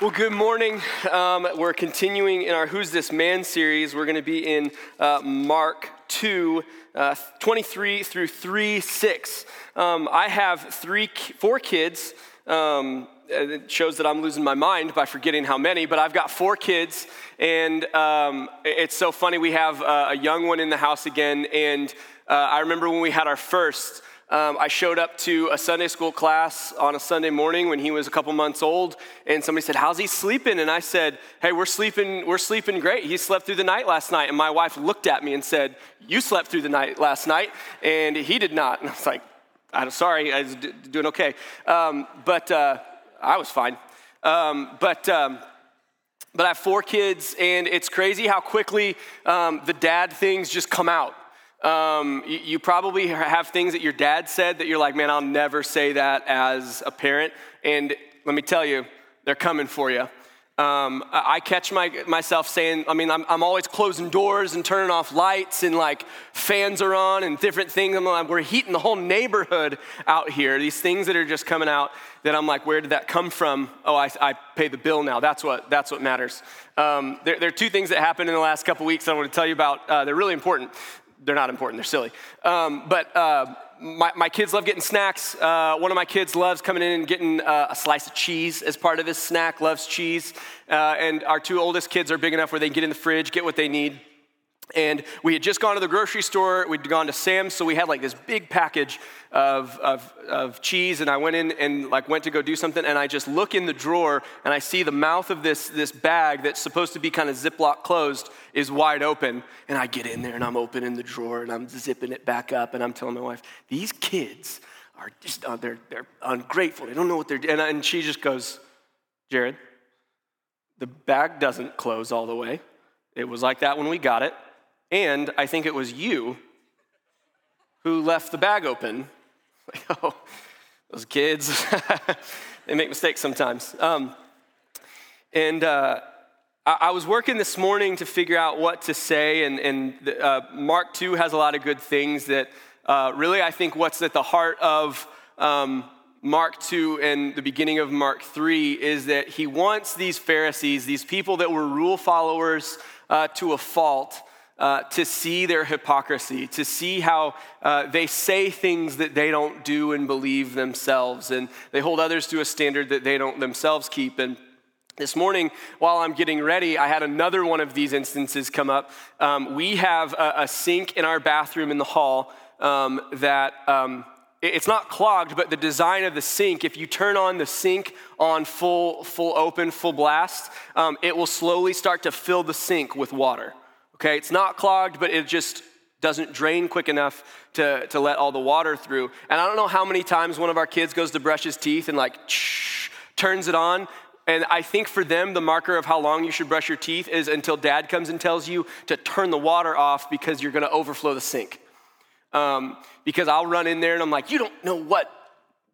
Well, good morning. Um, we're continuing in our Who's This Man series. We're going to be in uh, Mark 2, uh, 23 through 3 6. Um, I have three, four kids. Um, it shows that I'm losing my mind by forgetting how many, but I've got four kids, and um, it's so funny. We have uh, a young one in the house again, and uh, I remember when we had our first. Um, I showed up to a Sunday school class on a Sunday morning when he was a couple months old, and somebody said, "How's he sleeping?" And I said, "Hey, we're sleeping. We're sleeping great. He slept through the night last night." And my wife looked at me and said, "You slept through the night last night, and he did not." And I was like, "I'm sorry. I was d- doing okay." Um, but uh, I was fine. Um, but um, but I have four kids, and it's crazy how quickly um, the dad things just come out. Um, you, you, probably have things that your dad said that you're like, man, I'll never say that as a parent. And let me tell you, they're coming for you. Um, I catch my, myself saying, I mean, I'm, I'm, always closing doors and turning off lights and like fans are on and different things. I'm like, we're heating the whole neighborhood out here. These things that are just coming out that I'm like, where did that come from? Oh, I, I pay the bill now. That's what, that's what matters. Um, there, there, are two things that happened in the last couple weeks I want to tell you about. Uh, they're really important they're not important, they're silly. Um, but uh, my, my, kids love getting snacks. Uh, one of my kids loves coming in and getting uh, a slice of cheese as part of his snack, loves cheese. Uh, and our two oldest kids are big enough where they can get in the fridge, get what they need. And we had just gone to the grocery store, we'd gone to Sam's, so we had like this big package of, of, of, cheese. And I went in and like went to go do something, and I just look in the drawer and I see the mouth of this, this bag that's supposed to be kind of Ziploc closed is wide open. And I get in there and I'm opening the drawer and I'm zipping it back up, and I'm telling my wife, these kids are just, uh, they're, they're ungrateful. They don't know what they're doing. And, and she just goes, Jared, the bag doesn't close all the way. It was like that when we got it. And I think it was you who left the bag open. Like, oh, those kids, they make mistakes sometimes. Um, and uh, I, I, was working this morning to figure out what to say, and, and uh, Mark 2 has a lot of good things that uh, really I think what's at the heart of um, Mark 2 and the beginning of Mark 3 is that he wants these Pharisees, these people that were rule followers uh, to a fault, uh, to see their hypocrisy, to see how uh, they say things that they don't do and believe themselves, and they hold others to a standard that they don't themselves keep. And this morning, while I'm getting ready, I had another one of these instances come up. Um, we have a, a, sink in our bathroom in the hall um, that. Um, it's not clogged, but the design of the sink, if you turn on the sink on full, full open, full blast, um, it will slowly start to fill the sink with water. Okay, it's not clogged, but it just doesn't drain quick enough to, to let all the water through. And I don't know how many times one of our kids goes to brush his teeth and like shh, turns it on. And I think for them, the marker of how long you should brush your teeth is until dad comes and tells you to turn the water off because you're gonna overflow the sink. Um, because I'll run in there and I'm like, you don't know what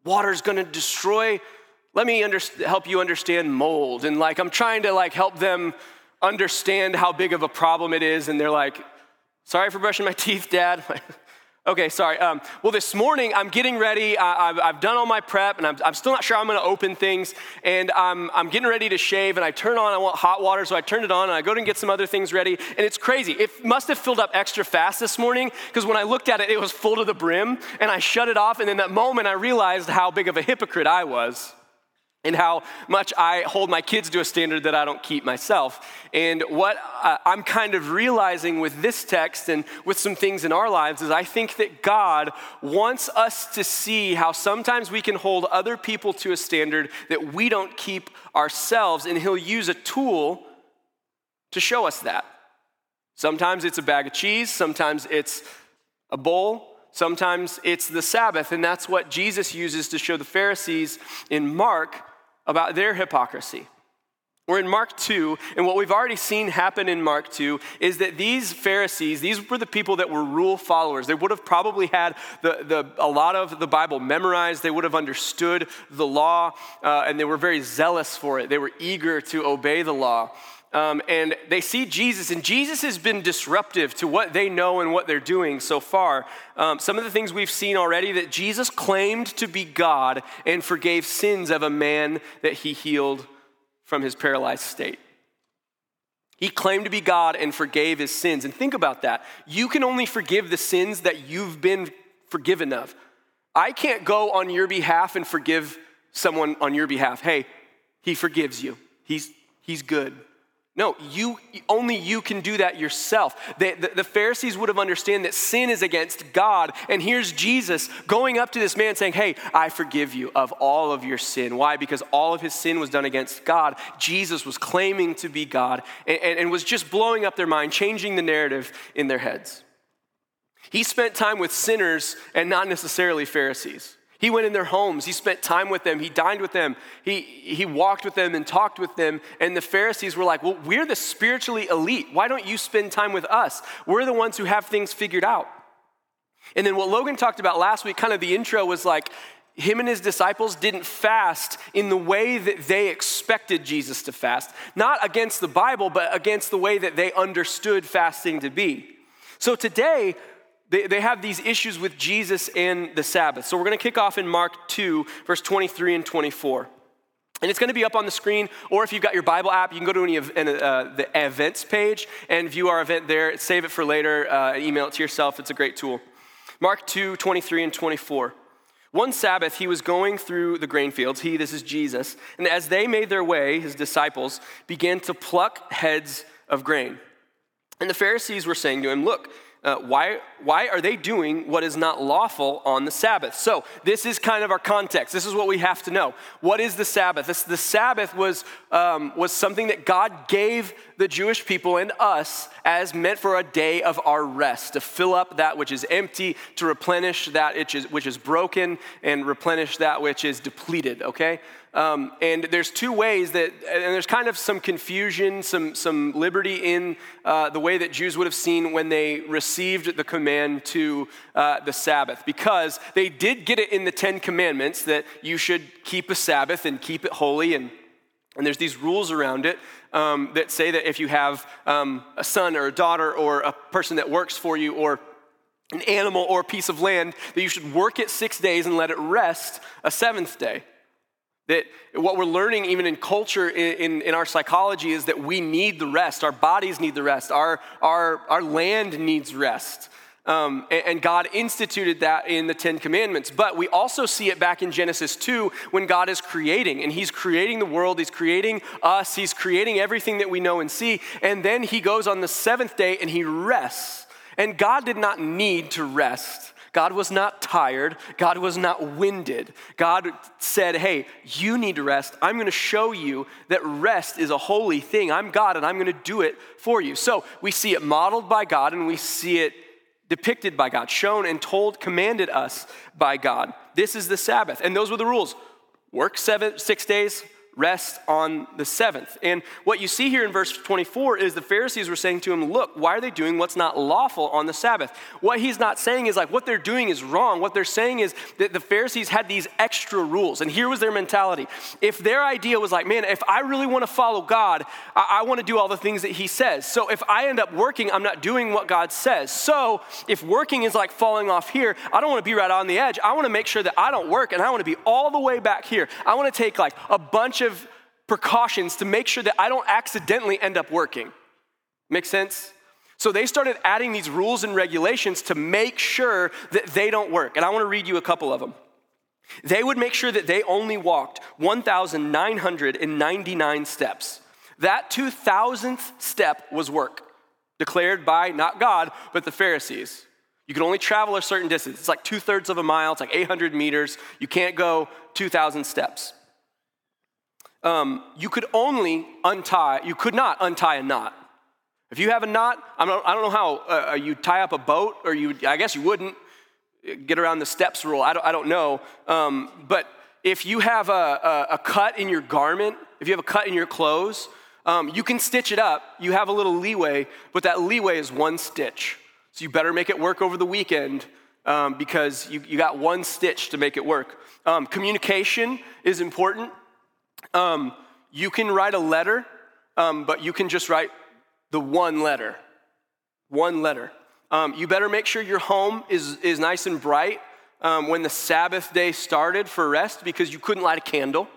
water's gonna destroy. Let me under- help you understand mold. And like, I'm trying to like help them understand how big of a problem it is, and they're like, Sorry for brushing my teeth, Dad. okay, sorry. Um, well, this morning I'm getting ready. I, have done all my prep, and I'm, I'm still not sure I'm going to open things. And I'm, I'm getting ready to shave, and I turn on, I want hot water, so I turn it on, and I go to get some other things ready. And it's crazy. It must have filled up extra fast this morning, because when I looked at it, it was full to the brim, and I shut it off. And in that moment, I realized how big of a hypocrite I was and how much I hold my kids to a standard that I don't keep myself. And what I'm kind of realizing with this text and with some things in our lives is I think that God wants us to see how sometimes we can hold other people to a standard that we don't keep ourselves, and He'll use a tool to show us that. Sometimes it's a bag of cheese, sometimes it's a bowl. Sometimes it's the Sabbath, and that's what Jesus uses to show the Pharisees in Mark about their hypocrisy. We're in Mark 2, and what we've already seen happen in Mark 2 is that these Pharisees, these were the people that were rule followers. They would have probably had the, the, a lot of the Bible memorized, they would have understood the law, uh, and they were very zealous for it. They were eager to obey the law. Um, and they see Jesus, and Jesus has been disruptive to what they know and what they're doing so far. Um, some of the things we've seen already that Jesus claimed to be God and forgave sins of a man that he healed from his paralyzed state. He claimed to be God and forgave his sins. And think about that. You can only forgive the sins that you've been forgiven of. I can't go on your behalf and forgive someone on your behalf. Hey, he forgives you. He's, he's good. No, you only you can do that yourself. The, the, the, Pharisees would have understood that sin is against God, and here's Jesus going up to this man saying, "Hey, I forgive you of all of your sin." Why? Because all of his sin was done against God. Jesus was claiming to be God and, and, and was just blowing up their mind, changing the narrative in their heads. He spent time with sinners and not necessarily Pharisees. He went in their homes, he spent time with them, he dined with them, he, he walked with them and talked with them. And the Pharisees were like, Well, we're the spiritually elite. Why don't you spend time with us? We're the ones who have things figured out. And then what Logan talked about last week, kind of the intro was like, him and his disciples didn't fast in the way that they expected Jesus to fast. Not against the Bible, but against the way that they understood fasting to be. So today, they, they have these issues with Jesus and the Sabbath. So we're going to kick off in Mark 2, verse 23 and 24. And it's going to be up on the screen, or if you've got your Bible app, you can go to any, uh, the events page and view our event there. Save it for later, uh, email it to yourself. It's a great tool. Mark 2, 23 and 24. One Sabbath, he was going through the grain fields. He, this is Jesus. And as they made their way, his disciples began to pluck heads of grain. And the Pharisees were saying to him, Look, uh, why, why are they doing what is not lawful on the Sabbath? So, this is kind of our context. This is what we have to know. What is the Sabbath? This, the Sabbath was, um, was something that God gave the Jewish people and us as meant for a day of our rest, to fill up that which is empty, to replenish that which is, which is broken, and replenish that which is depleted, okay? Um, and there's two ways that, and there's kind of some confusion, some, some liberty in uh, the way that Jews would have seen when they received the command to uh, the Sabbath, because they did get it in the Ten Commandments that you should keep a Sabbath and keep it holy, and, and there's these rules around it. Um, that say that if you have um, a son or a daughter or a person that works for you or an animal or a piece of land, that you should work it six days and let it rest a seventh day. That what we're learning, even in culture, in, in, our psychology, is that we need the rest. Our bodies need the rest. Our, our, our land needs rest. Um, and God instituted that in the Ten Commandments. But we also see it back in Genesis 2 when God is creating. And He's creating the world, He's creating us, He's creating everything that we know and see. And then He goes on the seventh day and He rests. And God did not need to rest. God was not tired. God was not winded. God said, Hey, you need to rest. I'm going to show you that rest is a holy thing. I'm God and I'm going to do it for you. So we see it modeled by God and we see it depicted by God, shown and told, commanded us by God. This is the Sabbath. And those were the rules work seven, six days, rest on the seventh. And what you see here in verse 24 is the Pharisees were saying to him, Look, why are they doing what's not lawful on the Sabbath? What he's not saying is like what they're doing is wrong. What they're saying is that the Pharisees had these extra rules. And here was their mentality. If their idea was like, Man, if I really want to follow God, I, I want to do all the things that he says. So if I end up working, I'm not doing what God says. So if working is like falling off here, I don't want to be right on the edge. I want to make sure that I don't work and I want to be all the way back here. I want to take like a bunch of of precautions to make sure that I don't accidentally end up working. Make sense? So they started adding these rules and regulations to make sure that they don't work. And I want to read you a couple of them. They would make sure that they only walked 1,999 steps. That 2,000th step was work, declared by not God, but the Pharisees. You can only travel a certain distance. It's like two thirds of a mile, it's like 800 meters. You can't go 2,000 steps um, you could only untie, you could not untie a knot. If you have a knot, I don't, I don't know how uh, uh, you tie up a boat, or you, I guess you wouldn't get around the steps rule. I don't, I don't know. Um, but if you have a, a, a, cut in your garment, if you have a cut in your clothes, um, you can stitch it up. You have a little leeway, but that leeway is one stitch. So you better make it work over the weekend um, because you, you got one stitch to make it work. Um, communication is important. Um, you can write a letter, um, but you can just write the one letter. One letter. Um, you better make sure your home is, is nice and bright um, when the Sabbath day started for rest because you couldn't light a candle.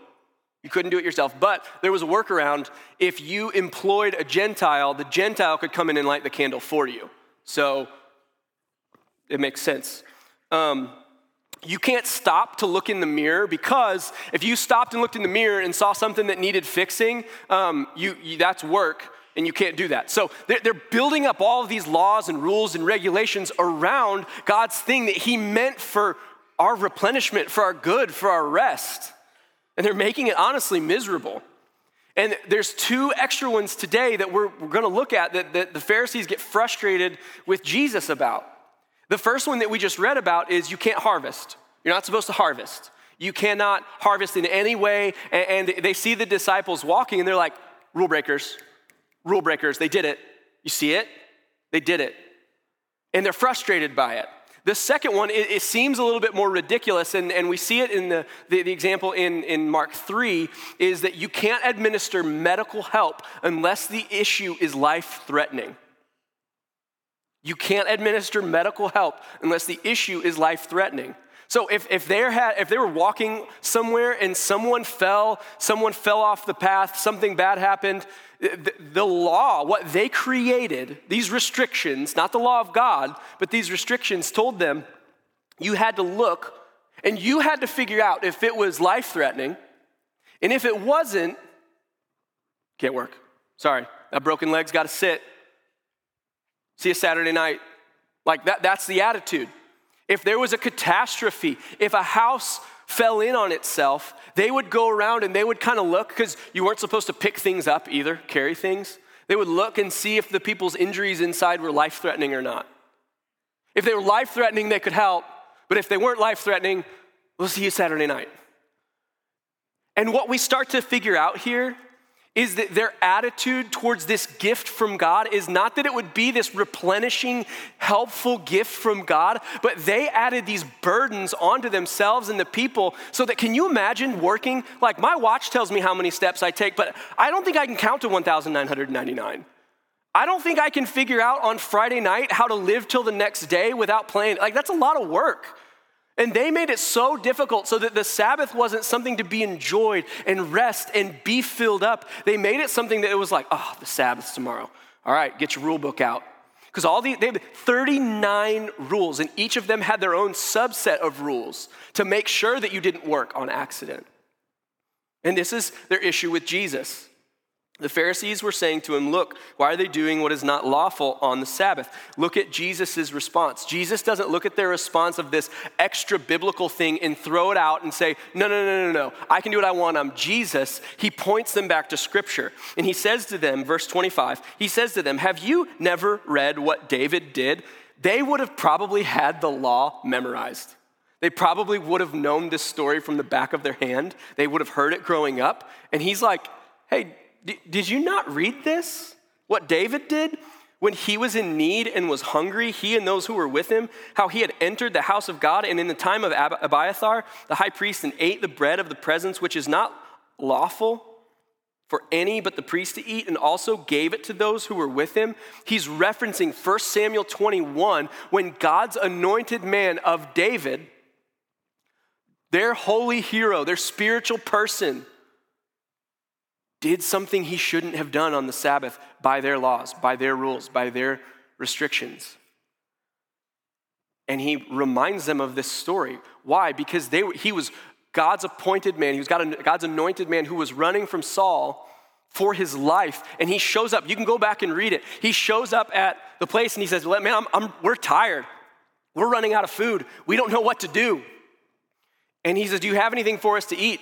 You couldn't do it yourself. But there was a workaround. If you employed a Gentile, the Gentile could come in and light the candle for you. So it makes sense. Um, you can't stop to look in the mirror because if you stopped and looked in the mirror and saw something that needed fixing, um, you, you, that's work and you can't do that. So they're, they're building up all of these laws and rules and regulations around God's thing that He meant for our replenishment, for our good, for our rest. And they're making it honestly miserable. And there's two extra ones today that we're, we're going to look at that, that the Pharisees get frustrated with Jesus about. The first one that we just read about is you can't harvest. You're not supposed to harvest. You cannot harvest in any way. And, they see the disciples walking and they're like, rule breakers, rule breakers. They did it. You see it? They did it. And they're frustrated by it. The second one, it, it seems a little bit more ridiculous, and, and we see it in the, the, the example in, in Mark 3, is that you can't administer medical help unless the issue is life threatening. You can't administer medical help unless the issue is life threatening. So if, if, they had, if they were walking somewhere and someone fell, someone fell off the path, something bad happened, the, the law, what they created, these restrictions, not the law of God, but these restrictions told them you had to look and you had to figure out if it was life threatening. And if it wasn't, can't work. Sorry, that broken leg's got to sit. See a Saturday night. Like that, that's the attitude. If there was a catastrophe, if a house fell in on itself, they would go around and they would kind of look, because you weren't supposed to pick things up either, carry things. They would look and see if the people's injuries inside were life threatening or not. If they were life threatening, they could help. But if they weren't life threatening, we'll see you Saturday night. And what we start to figure out here is that their attitude towards this gift from God is not that it would be this replenishing, helpful gift from God, but they added these burdens onto themselves and the people so that can you imagine working? Like my watch tells me how many steps I take, but I don't think I can count to 1,999. I don't think I can figure out on Friday night how to live till the next day without playing. Like, that's a lot of work. And they made it so difficult so that the Sabbath wasn't something to be enjoyed and rest and be filled up. They made it something that it was like, oh, the Sabbath's tomorrow. All right, get your rule book out. Because all the, they had 39 rules, and each of them had their own subset of rules to make sure that you didn't work on accident. And this is their issue with Jesus. The Pharisees were saying to him, Look, why are they doing what is not lawful on the Sabbath? Look at Jesus' response. Jesus doesn't look at their response of this extra biblical thing and throw it out and say, No, no, no, no, no, I can do what I want. I'm Jesus. He points them back to Scripture. And he says to them, verse 25, he says to them, Have you never read what David did? They would have probably had the law memorized. They probably would have known this story from the back of their hand. They would have heard it growing up. And he's like, Hey, did you not read this? What David did? When he was in need and was hungry, he and those who were with him, how he had entered the house of God, and in the time of Abiathar, the high priest, and ate the bread of the presence, which is not lawful for any but the priest to eat, and also gave it to those who were with him. He's referencing 1 Samuel 21 when God's anointed man of David, their holy hero, their spiritual person, did something he shouldn't have done on the Sabbath by their laws, by their rules, by their restrictions. And he reminds them of this story. Why? Because they, he was God's appointed man, he was God's anointed man who was running from Saul for his life. And he shows up. You can go back and read it. He shows up at the place and he says, Man, I'm, I'm, we're tired. We're running out of food. We don't know what to do. And he says, Do you have anything for us to eat?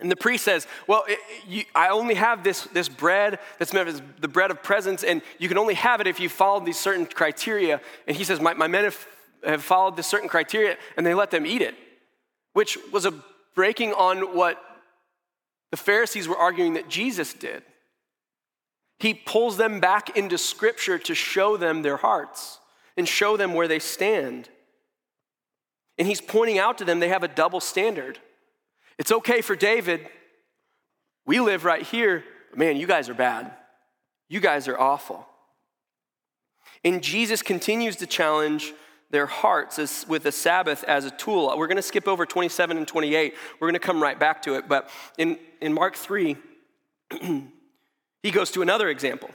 And the priest says, Well, it, you, I only have this, this bread that's made of the bread of presence, and you can only have it if you follow these certain criteria. And he says, My, my men have, have followed this certain criteria, and they let them eat it, which was a breaking on what the Pharisees were arguing that Jesus did. He pulls them back into Scripture to show them their hearts and show them where they stand. And he's pointing out to them they have a double standard. It's okay for David. We live right here. Man, you guys are bad. You guys are awful. And Jesus continues to challenge their hearts as, with the Sabbath as a tool. We're going to skip over 27 and 28. We're going to come right back to it. But in, in Mark 3, he goes to another example.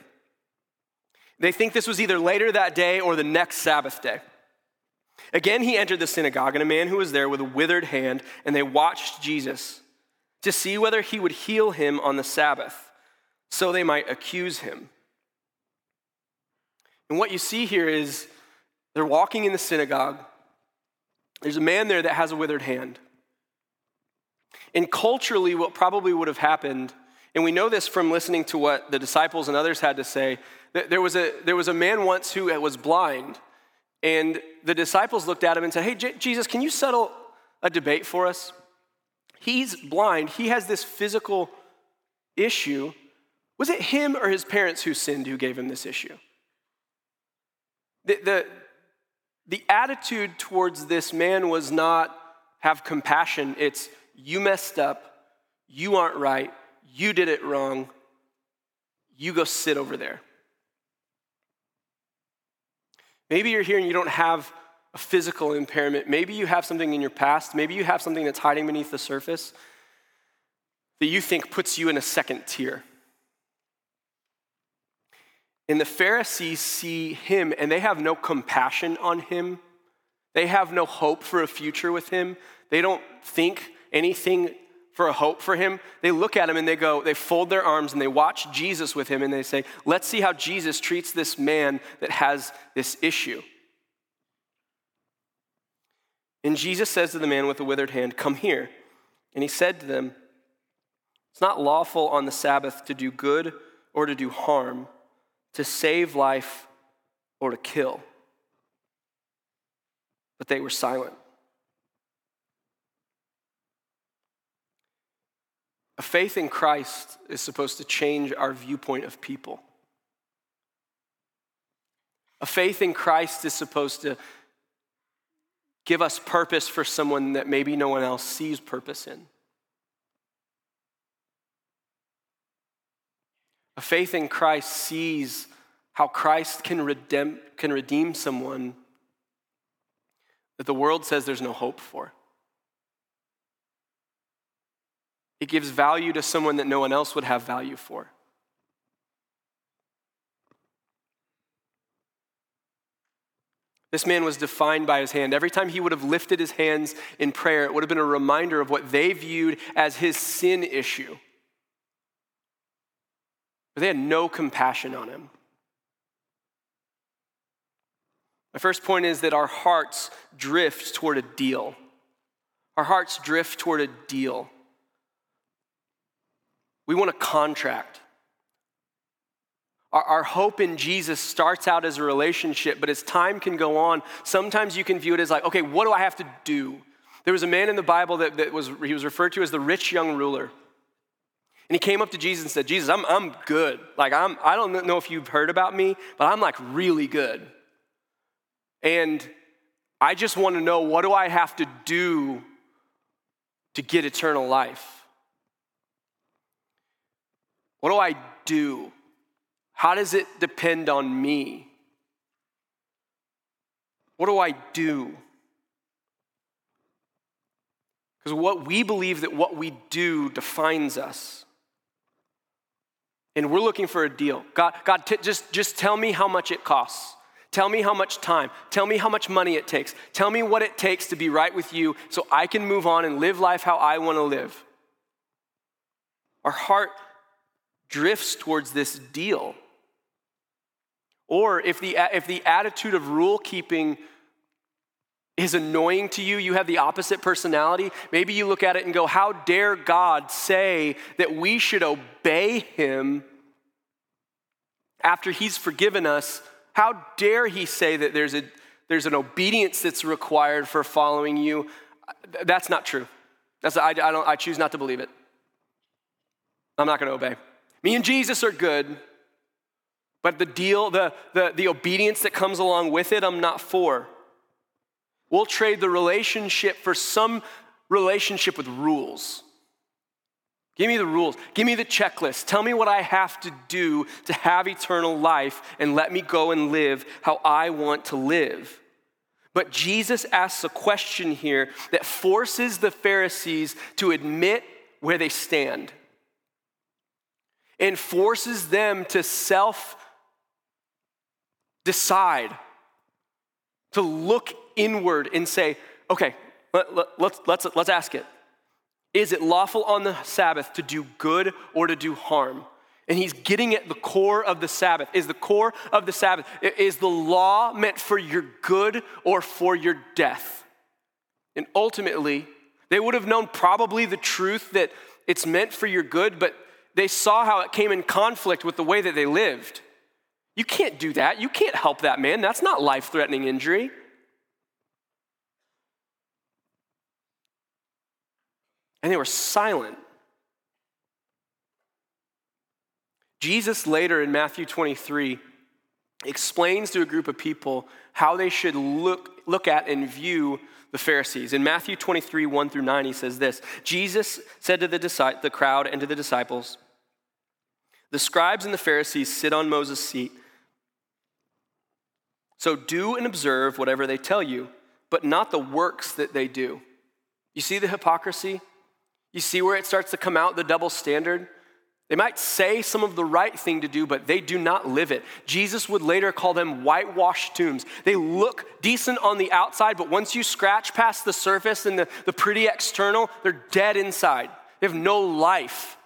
They think this was either later that day or the next Sabbath day. Again, he entered the synagogue, and a man who was there with a withered hand, and they watched Jesus to see whether he would heal him on the Sabbath, so they might accuse him. And what you see here is they're walking in the synagogue. There's a man there that has a withered hand. And culturally, what probably would have happened, and we know this from listening to what the disciples and others had to say, there was a, there was a man once who was blind, and the disciples looked at him and said, Hey, J- Jesus, can you settle a debate for us? He's blind, he has this physical issue. Was it him or his parents who sinned who gave him this issue? The, the, the attitude towards this man was not have compassion, it's you messed up, you aren't right, you did it wrong, you go sit over there. Maybe you're here and you don't have a physical impairment. Maybe you have something in your past. Maybe you have something that's hiding beneath the surface that you think puts you in a second tier. And the Pharisees see him and they have no compassion on him. They have no hope for a future with him. They don't think anything for a hope for him. They look at him and they go, they fold their arms and they watch Jesus with him and they say, let's see how Jesus treats this man that has this issue. And Jesus says to the man with the withered hand, Come here. And he said to them, It's not lawful on the Sabbath to do good or to do harm to save life or to kill. But they were silent. A faith in Christ is supposed to change our viewpoint of people. A faith in Christ is supposed to give us purpose for someone that maybe no one else sees purpose in. A faith in Christ sees how Christ can redeem, can redeem someone that the world says there's no hope for. It gives value to someone that no one else would have value for. This man was defined by his hand. Every time he would have lifted his hands in prayer, it would have been a reminder of what they viewed as his sin issue. But they had no compassion on him. My first point is that our hearts drift toward a deal. Our hearts drift toward a deal. We want a contract. Our, our, hope in Jesus starts out as a relationship, but as time can go on, sometimes you can view it as like, okay, what do I have to do? There was a man in the Bible that, that was, he was referred to as the rich young ruler. And he came up to Jesus and said, Jesus, I'm, I'm good. Like, I'm, I don't know if you've heard about me, but I'm like really good. And I just want to know what do I have to do to get eternal life? What do I do? How does it depend on me? What do I do? Because what we believe that what we do defines us. And we're looking for a deal. God, God t- just, just tell me how much it costs. Tell me how much time. Tell me how much money it takes. Tell me what it takes to be right with you so I can move on and live life how I want to live. Our heart drifts towards this deal. Or if the, if the attitude of rule keeping is annoying to you, you have the opposite personality, maybe you look at it and go, How dare God say that we should obey him after he's forgiven us how dare he say that there's, a, there's an obedience that's required for following you? That's not true. That's, I, I, don't, I choose not to believe it. I'm not going to obey. Me and Jesus are good, but the deal, the, the, the obedience that comes along with it, I'm not for. We'll trade the relationship for some relationship with rules. Give me the rules. Give me the checklist. Tell me what I have to do to have eternal life and let me go and live how I want to live. But Jesus asks a question here that forces the Pharisees to admit where they stand and forces them to self decide, to look inward and say, okay, let, let, let's, let's, let's ask it. Is it lawful on the Sabbath to do good or to do harm? And he's getting at the core of the Sabbath. Is the core of the Sabbath, is the law meant for your good or for your death? And ultimately, they would have known probably the truth that it's meant for your good, but they saw how it came in conflict with the way that they lived. You can't do that. You can't help that man. That's not life threatening injury. And they were silent. Jesus later in Matthew 23 explains to a group of people how they should look, look at and view the Pharisees. In Matthew 23, 1 through 9, he says this Jesus said to the, the crowd and to the disciples, The scribes and the Pharisees sit on Moses' seat. So do and observe whatever they tell you, but not the works that they do. You see the hypocrisy? You see where it starts to come out, the double standard? They might say some of the right thing to do, but they do not live it. Jesus would later call them whitewashed tombs. They look decent on the outside, but once you scratch past the surface and the, the pretty external, they're dead inside. They have no life.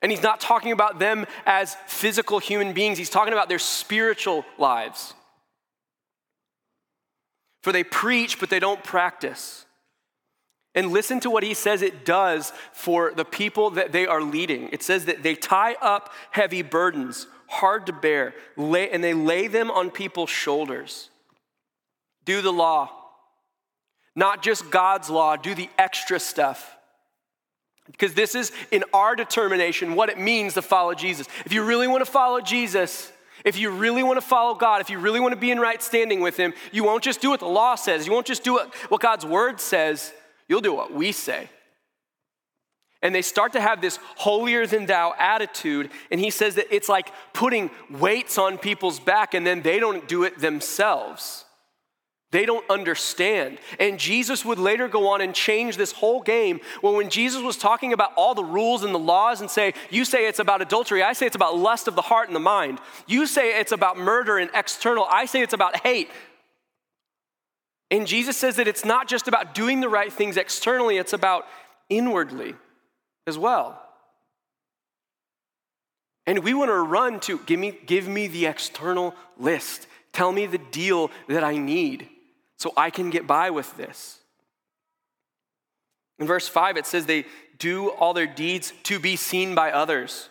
And he's not talking about them as physical human beings, he's talking about their spiritual lives. For they preach, but they don't practice. And listen to what he says it does for the people that they are leading. It says that they tie up heavy burdens, hard to bear, and they lay them on people's shoulders. Do the law, not just God's law, do the extra stuff. Because this is in our determination what it means to follow Jesus. If you really want to follow Jesus, if you really want to follow God, if you really want to be in right standing with Him, you won't just do what the law says. You won't just do what, what God's word says. You'll do what we say. And they start to have this holier than thou attitude. And he says that it's like putting weights on people's back and then they don't do it themselves. They don't understand. And Jesus would later go on and change this whole game. Well, when Jesus was talking about all the rules and the laws and say, you say it's about adultery, I say it's about lust of the heart and the mind. You say it's about murder and external, I say it's about hate. And Jesus says that it's not just about doing the right things externally, it's about inwardly as well. And we want to run to give me, give me the external list. Tell me the deal that I need so I can get by with this. In verse 5, it says they do all their deeds to be seen by others.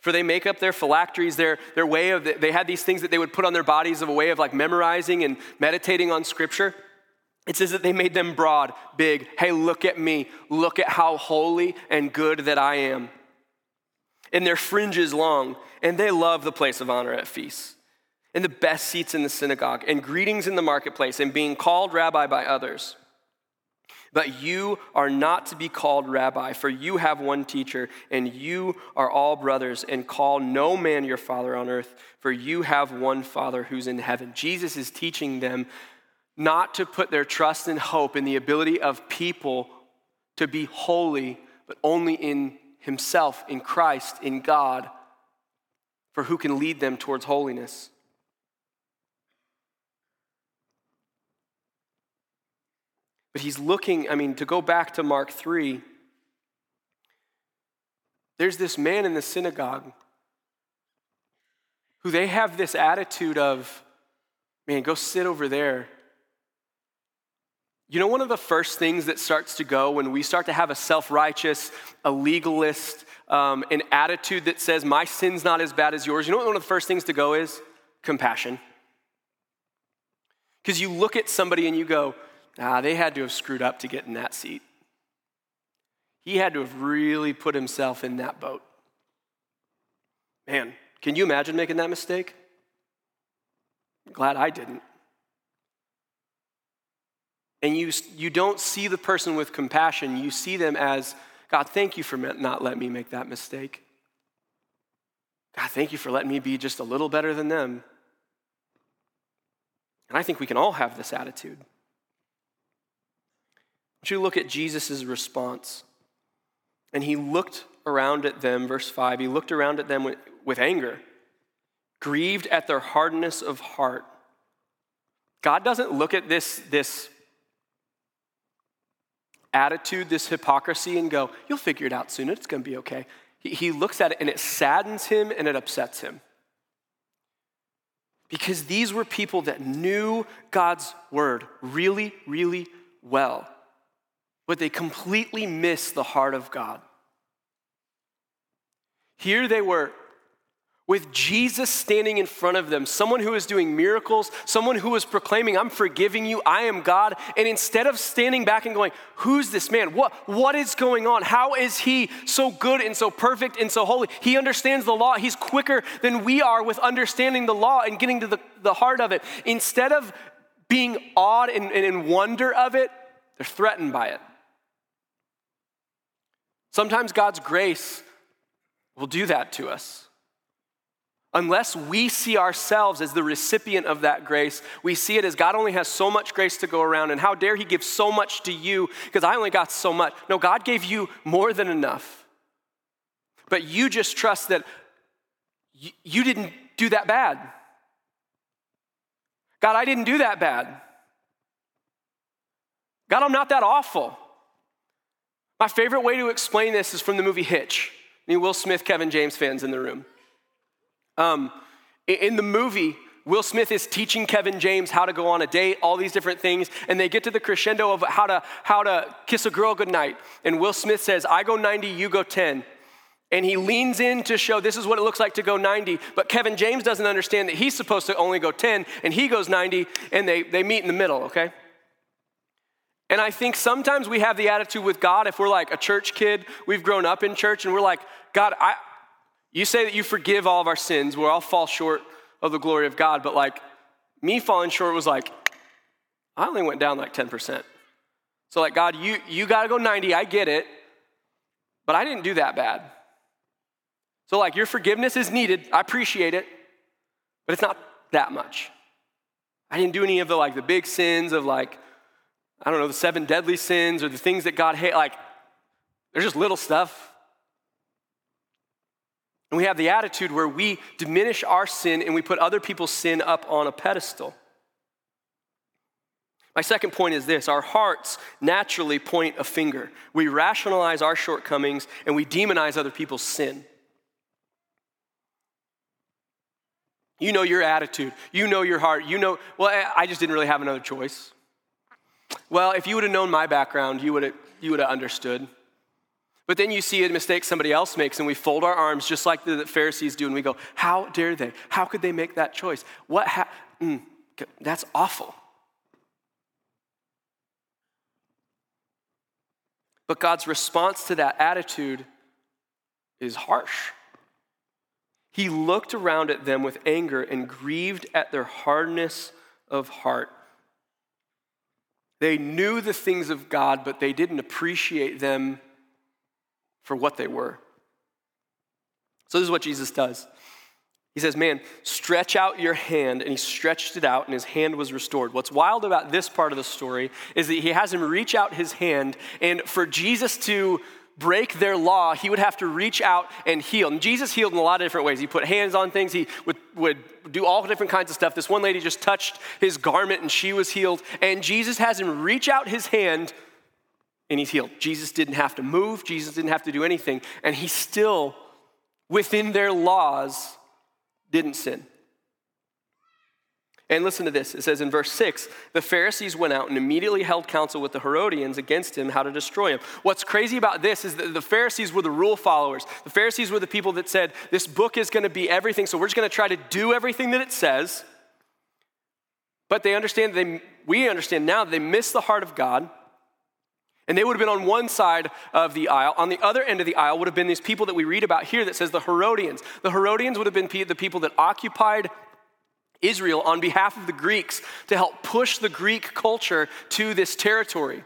For they make up their phylacteries, their, their way of, they had these things that they would put on their bodies of a way of like memorizing and meditating on scripture. It says that they made them broad, big. Hey, look at me. Look at how holy and good that I am. And their fringes long, and they love the place of honor at feasts, and the best seats in the synagogue, and greetings in the marketplace, and being called rabbi by others. But you are not to be called rabbi, for you have one teacher, and you are all brothers, and call no man your father on earth, for you have one father who's in heaven. Jesus is teaching them not to put their trust and hope in the ability of people to be holy, but only in Himself, in Christ, in God, for who can lead them towards holiness. But he's looking, I mean, to go back to Mark 3, there's this man in the synagogue who they have this attitude of, man, go sit over there. You know, one of the first things that starts to go when we start to have a self righteous, a legalist, um, an attitude that says, my sin's not as bad as yours, you know what one of the first things to go is? Compassion. Because you look at somebody and you go, Ah, they had to have screwed up to get in that seat. He had to have really put himself in that boat. Man, can you imagine making that mistake? I'm glad I didn't. And you, you don't see the person with compassion, you see them as, God, thank you for not letting me make that mistake. God, thank you for letting me be just a little better than them. And I think we can all have this attitude. Would you look at Jesus' response? And he looked around at them, verse 5, he looked around at them with, with anger, grieved at their hardness of heart. God doesn't look at this, this attitude, this hypocrisy, and go, You'll figure it out soon. It's going to be okay. He, he looks at it and it saddens him and it upsets him. Because these were people that knew God's word really, really well, but they completely miss the heart of God. Here they were with Jesus standing in front of them, someone who is doing miracles, someone who is proclaiming, I'm forgiving you, I am God. And instead of standing back and going, Who's this man? What, what is going on? How is he so good and so perfect and so holy? He understands the law. He's quicker than we are with understanding the law and getting to the, the heart of it. Instead of being awed and, and in wonder of it, they're threatened by it. Sometimes God's grace will do that to us. Unless we see ourselves as the recipient of that grace, we see it as God only has so much grace to go around, and how dare He give so much to you because I only got so much. No, God gave you more than enough. But you just trust that you didn't do that bad. God, I didn't do that bad. God, I'm not that awful. My favorite way to explain this is from the movie Hitch. Any Will Smith, Kevin James fans in the room? Um, in the movie, Will Smith is teaching Kevin James how to go on a date, all these different things, and they get to the crescendo of how to, how to kiss a girl goodnight. And Will Smith says, I go 90, you go 10. And he leans in to show this is what it looks like to go 90. But Kevin James doesn't understand that he's supposed to only go 10, and he goes 90, and they, they meet in the middle, okay? And I think sometimes we have the attitude with God, if we're like a church kid, we've grown up in church, and we're like, God, I, you say that you forgive all of our sins. we all fall short of the glory of God. But like me falling short was like, I only went down like 10%. So like, God, you, you got to go 90. I get it. But I didn't do that bad. So like, your forgiveness is needed. I appreciate it. But it's not that much. I didn't do any of the like the big sins of like, I don't know, the seven deadly sins or the things that God hates. Like, they're just little stuff. And we have the attitude where we diminish our sin and we put other people's sin up on a pedestal. My second point is this our hearts naturally point a finger. We rationalize our shortcomings and we demonize other people's sin. You know your attitude, you know your heart, you know, well, I just didn't really have another choice. Well, if you would have known my background, you would have, you would have understood. But then you see a mistake somebody else makes, and we fold our arms just like the Pharisees do, and we go, How dare they? How could they make that choice? What ha- mm, that's awful. But God's response to that attitude is harsh. He looked around at them with anger and grieved at their hardness of heart. They knew the things of God, but they didn't appreciate them for what they were. So, this is what Jesus does. He says, Man, stretch out your hand. And he stretched it out, and his hand was restored. What's wild about this part of the story is that he has him reach out his hand, and for Jesus to break their law, he would have to reach out and heal. And Jesus healed in a lot of different ways. He put hands on things, he would, would do all different kinds of stuff. This one lady just touched his garment, and she was healed. And Jesus has him reach out his hand and he's healed. Jesus didn't have to move, Jesus didn't have to do anything, and he still, within their laws, didn't sin. And listen to this. It says in verse 6 the Pharisees went out and immediately held counsel with the Herodians against him how to destroy him. What's crazy about this is that the Pharisees were the rule followers. The Pharisees were the people that said, This book is going to be everything, so we're just going to try to do everything that it says. But they understand, they, we understand now they miss the heart of God and they would have been on one side of the aisle. On the other end of the aisle would have been these people that we read about here that says the Herodians. The Herodians would have been the people that occupied Israel on behalf of the Greeks to help push the Greek culture to this territory.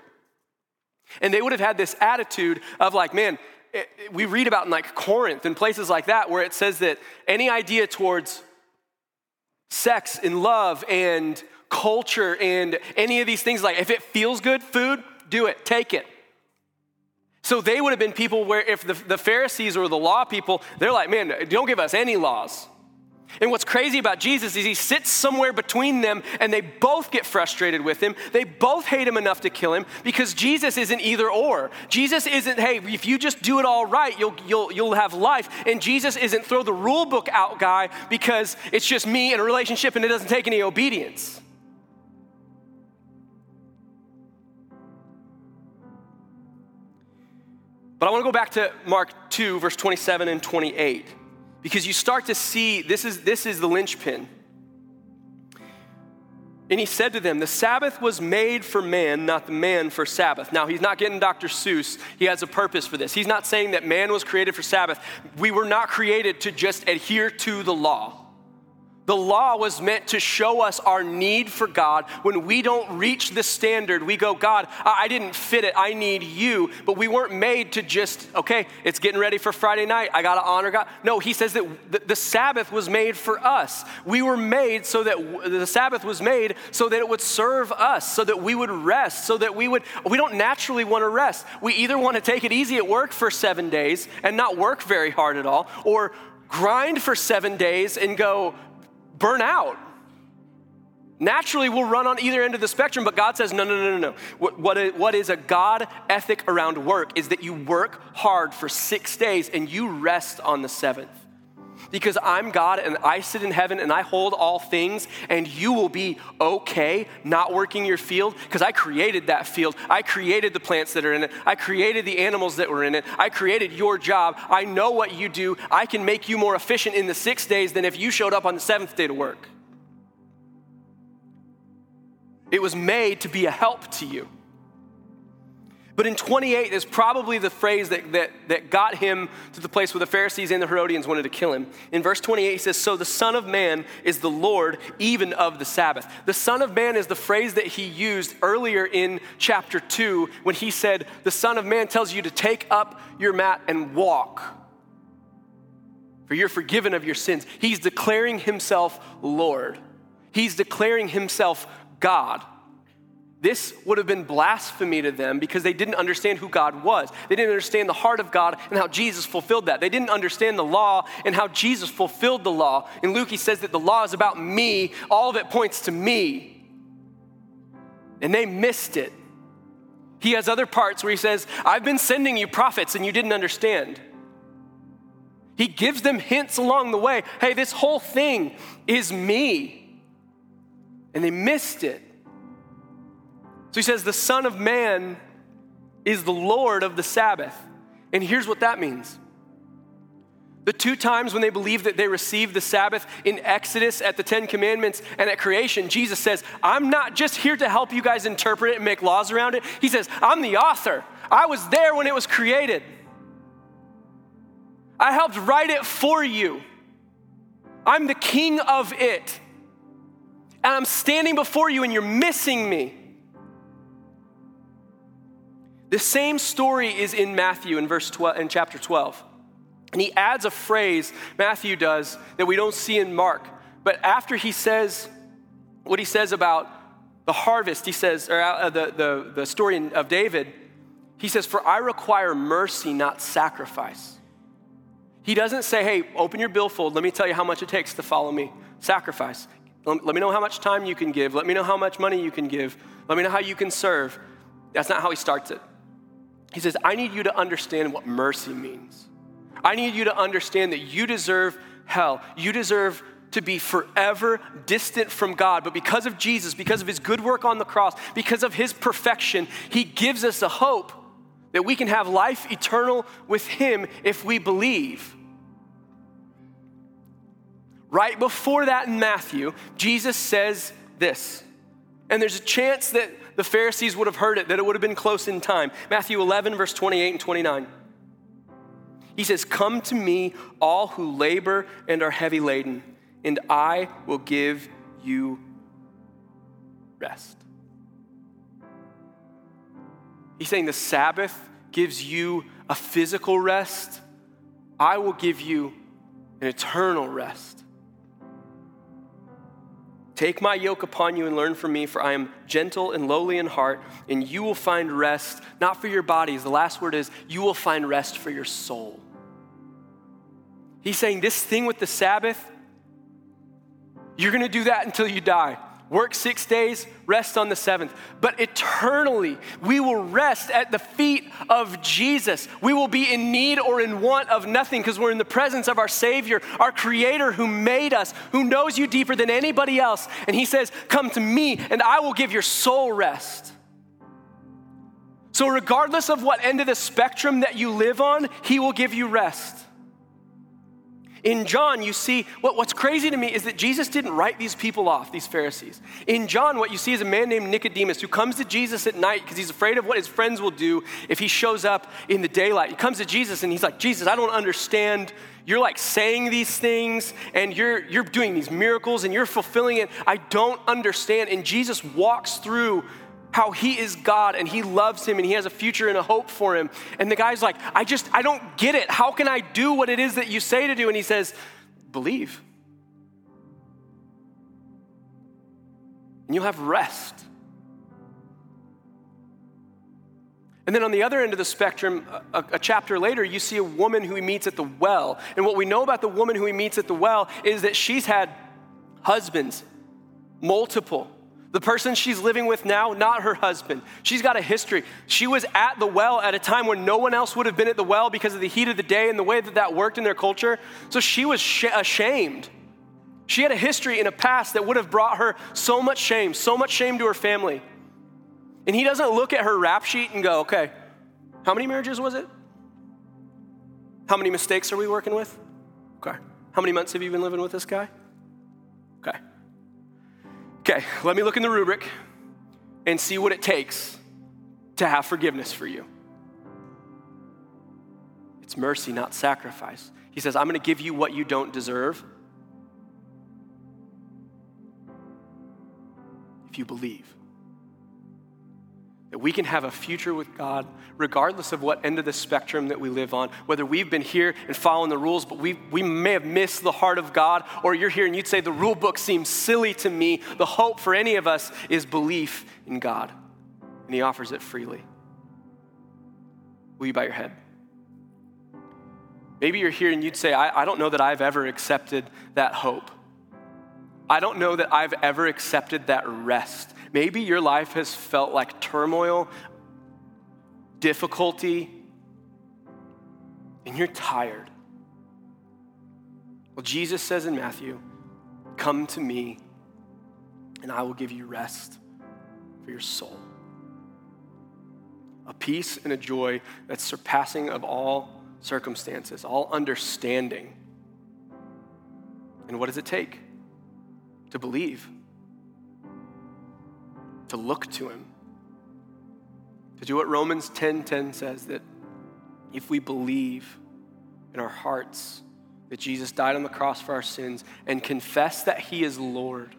And they would have had this attitude of like, man, it, we read about in like Corinth and places like that where it says that any idea towards sex and love and culture and any of these things. Like, if it feels good, food, do it, take it. So they would have been people where if the, the Pharisees or the law people, they're like, man, don't give us any laws. And what's crazy about Jesus is he sits somewhere between them and they both get frustrated with him. They both hate him enough to kill him because Jesus isn't either or. Jesus isn't, hey, if you just do it all right, you'll, you'll, you'll have life. And Jesus isn't throw the rule book out guy because it's just me and a relationship and it doesn't take any obedience. But I want to go back to Mark 2, verse 27 and 28, because you start to see this is, this is the linchpin. And he said to them, The Sabbath was made for man, not the man for Sabbath. Now, he's not getting Dr. Seuss. He has a purpose for this. He's not saying that man was created for Sabbath. We were not created to just adhere to the law. The law was meant to show us our need for God. When we don't reach the standard, we go, God, I didn't fit it. I need you. But we weren't made to just, okay, it's getting ready for Friday night. I got to honor God. No, he says that the Sabbath was made for us. We were made so that the Sabbath was made so that it would serve us, so that we would rest, so that we would, we don't naturally want to rest. We either want to take it easy at work for seven days and not work very hard at all, or grind for seven days and go, burn out. Naturally, we'll run on either end of the spectrum, but God says, no, no, no, no, no. What, what, what is a God ethic around work is that you work hard for six days and you rest on the seventh because I'm God and I sit in heaven and I hold all things, and you will be okay not working your field because I created that field. I created the plants that are in it. I created the animals that were in it. I created your job. I know what you do. I can make you more efficient in the six days than if you showed up on the seventh day to work. It was made to be a help to you. But in 28 is probably the phrase that, that, that got him to the place where the Pharisees and the Herodians wanted to kill him. In verse 28, he says, So the Son of Man is the Lord even of the Sabbath. The Son of Man is the phrase that he used earlier in chapter 2 when he said, The Son of Man tells you to take up your mat and walk, for you're forgiven of your sins. He's declaring himself Lord, he's declaring himself God. This would have been blasphemy to them because they didn't understand who God was. They didn't understand the heart of God and how Jesus fulfilled that. They didn't understand the law and how Jesus fulfilled the law. In Luke, he says that the law is about me, all of it points to me. And they missed it. He has other parts where he says, I've been sending you prophets and you didn't understand. He gives them hints along the way hey, this whole thing is me. And they missed it. So he says, The Son of Man is the Lord of the Sabbath. And here's what that means. The two times when they believe that they received the Sabbath in Exodus at the Ten Commandments and at creation, Jesus says, I'm not just here to help you guys interpret it and make laws around it. He says, I'm the author. I was there when it was created. I helped write it for you. I'm the king of it. And I'm standing before you and you're missing me. The same story is in Matthew in verse 12 in chapter 12. And he adds a phrase, Matthew does, that we don't see in Mark. But after he says what he says about the harvest, he says, or uh, the, the, the story of David, he says, For I require mercy, not sacrifice. He doesn't say, Hey, open your billfold. Let me tell you how much it takes to follow me. Sacrifice. Let me know how much time you can give. Let me know how much money you can give. Let me know how you can serve. That's not how he starts it. He says, I need you to understand what mercy means. I need you to understand that you deserve hell. You deserve to be forever distant from God. But because of Jesus, because of his good work on the cross, because of his perfection, he gives us a hope that we can have life eternal with him if we believe. Right before that in Matthew, Jesus says this. And there's a chance that the Pharisees would have heard it, that it would have been close in time. Matthew 11, verse 28 and 29. He says, Come to me, all who labor and are heavy laden, and I will give you rest. He's saying the Sabbath gives you a physical rest. I will give you an eternal rest. Take my yoke upon you and learn from me, for I am gentle and lowly in heart, and you will find rest, not for your bodies. The last word is, you will find rest for your soul. He's saying this thing with the Sabbath, you're gonna do that until you die work six days, rest on the seventh. But eternally, we will rest at the feet of Jesus. We will be in need or in want of nothing because we're in the presence of our Savior, our Creator who made us, who knows you deeper than anybody else. And He says, Come to me, and I will give your soul rest. So, regardless of what end of the spectrum that you live on, He will give you rest. In John, you see, what, what's crazy to me is that Jesus didn't write these people off, these Pharisees. In John, what you see is a man named Nicodemus who comes to Jesus at night because he's afraid of what his friends will do if he shows up in the daylight. He comes to Jesus and he's like, Jesus, I don't understand. You're like saying these things and you're, you're doing these miracles and you're fulfilling it. I don't understand. And Jesus walks through how he is God and he loves him and he has a future and a hope for him. And the guy's like, I just, I don't get it. How can I do what it is that you say to do? And he says, Believe. And you'll have rest. And then on the other end of the spectrum, a, a, chapter later, you see a woman who he meets at the well. And what we know about the woman who he meets at the well is that she's had husbands, multiple. The person she's living with now, not her husband. She's got a history. She was at the well at a time when no one else would have been at the well because of the heat of the day and the way that that worked in their culture. So she was sh- ashamed. She had a history in a past that would have brought her so much shame, so much shame to her family. And he doesn't look at her rap sheet and go, okay, how many marriages was it? How many mistakes are we working with? Okay. How many months have you been living with this guy? Okay. Okay, let me look in the rubric and see what it takes to have forgiveness for you. It's mercy, not sacrifice. He says, I'm going to give you what you don't deserve if you believe that we can have a future with God regardless of what end of the spectrum that we live on. Whether we've been here and following the rules, but we, we may have missed the heart of God, or you're here and you'd say, The rule book seems silly to me. The hope for any of us is belief in God, and He offers it freely. Will you bow your head? Maybe you're here and you'd say, I, I don't know that I've ever accepted that hope. I don't know that I've ever accepted that rest Maybe your life has felt like turmoil, difficulty, and you're tired. Well, Jesus says in Matthew, Come to me, and I will give you rest for your soul. A peace and a joy that's surpassing of all circumstances, all understanding. And what does it take? To believe to look to him. To do what Romans 10:10 10, 10 says that if we believe in our hearts that Jesus died on the cross for our sins and confess that he is Lord,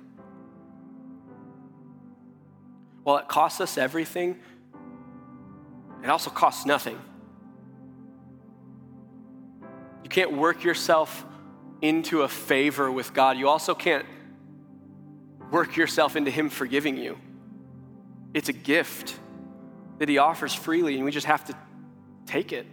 while it costs us everything, it also costs nothing. You can't work yourself into a favor with God. You also can't work yourself into Him forgiving you. It's a gift that He offers freely, and we just have to take it.